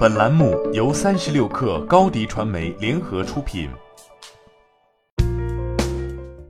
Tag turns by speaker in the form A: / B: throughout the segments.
A: 本栏目由三十六氪高低传媒联合出品。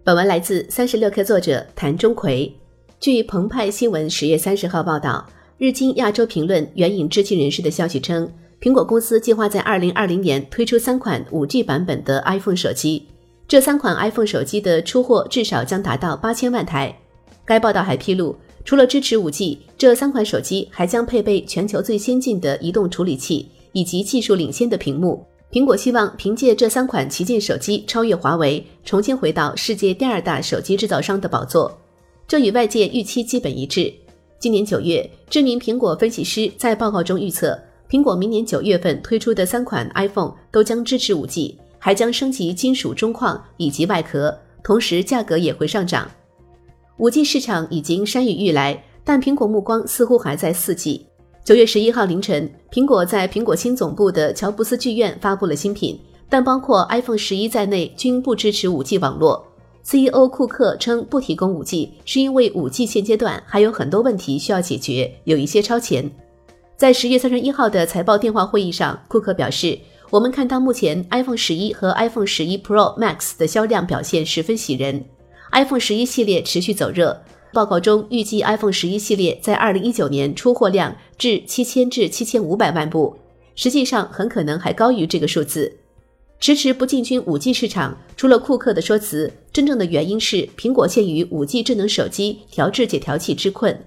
B: 本文来自三十六氪作者谭中奎。据澎湃新闻十月三十号报道，日经亚洲评论援引知情人士的消息称，苹果公司计划在二零二零年推出三款五 G 版本的 iPhone 手机。这三款 iPhone 手机的出货至少将达到八千万台。该报道还披露。除了支持 5G，这三款手机还将配备全球最先进的移动处理器以及技术领先的屏幕。苹果希望凭借这三款旗舰手机超越华为，重新回到世界第二大手机制造商的宝座。这与外界预期基本一致。今年九月，知名苹果分析师在报告中预测，苹果明年九月份推出的三款 iPhone 都将支持 5G，还将升级金属中框以及外壳，同时价格也会上涨。五 G 市场已经山雨欲来，但苹果目光似乎还在四 G。九月十一号凌晨，苹果在苹果新总部的乔布斯剧院发布了新品，但包括 iPhone 十一在内均不支持五 G 网络。CEO 库克称不提供五 G 是因为五 G 现阶段还有很多问题需要解决，有一些超前。在十月三十一号的财报电话会议上，库克表示：“我们看到目前 iPhone 十一和 iPhone 十一 Pro Max 的销量表现十分喜人。” iPhone 十一系列持续走热，报告中预计 iPhone 十一系列在二零一九年出货量至七千至七千五百万部，实际上很可能还高于这个数字。迟迟不进军五 G 市场，除了库克的说辞，真正的原因是苹果陷于五 G 智能手机调制解调器之困。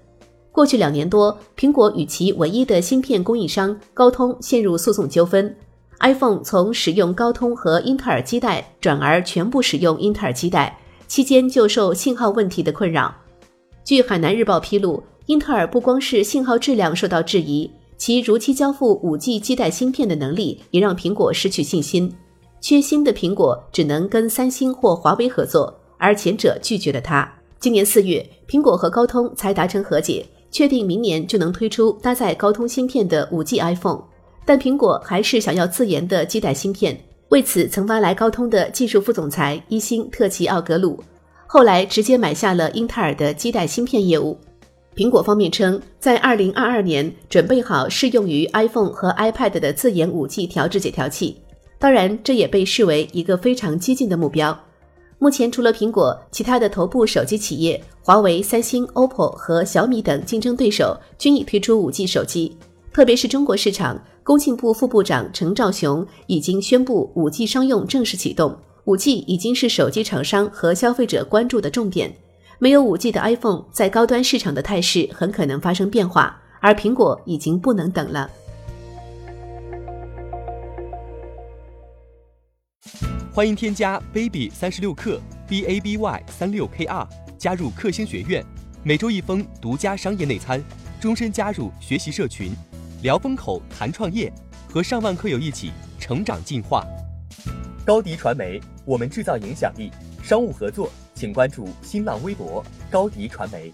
B: 过去两年多，苹果与其唯一的芯片供应商高通陷入诉讼纠纷，iPhone 从使用高通和英特尔基带转而全部使用英特尔基带。期间就受信号问题的困扰。据海南日报披露，英特尔不光是信号质量受到质疑，其如期交付 5G 基带芯片的能力也让苹果失去信心。缺芯的苹果只能跟三星或华为合作，而前者拒绝了它。今年四月，苹果和高通才达成和解，确定明年就能推出搭载高通芯片的 5G iPhone，但苹果还是想要自研的基带芯片。为此，曾挖来高通的技术副总裁伊辛特奇奥格鲁，后来直接买下了英特尔的基带芯片业务。苹果方面称，在二零二二年准备好适用于 iPhone 和 iPad 的自研五 G 调制解调器。当然，这也被视为一个非常激进的目标。目前，除了苹果，其他的头部手机企业华为、三星、OPPO 和小米等竞争对手均已推出五 G 手机，特别是中国市场。工信部副部长程肇雄已经宣布，五 G 商用正式启动。五 G 已经是手机厂商和消费者关注的重点。没有五 G 的 iPhone，在高端市场的态势很可能发生变化，而苹果已经不能等了。
C: 欢迎添加 baby 三十六克 b a b y 三六 k r 加入克星学院，每周一封独家商业内参，终身加入学习社群。聊风口谈创业，和上万课友一起成长进化。高迪传媒，我们制造影响力。商务合作，请关注新浪微博高迪传媒。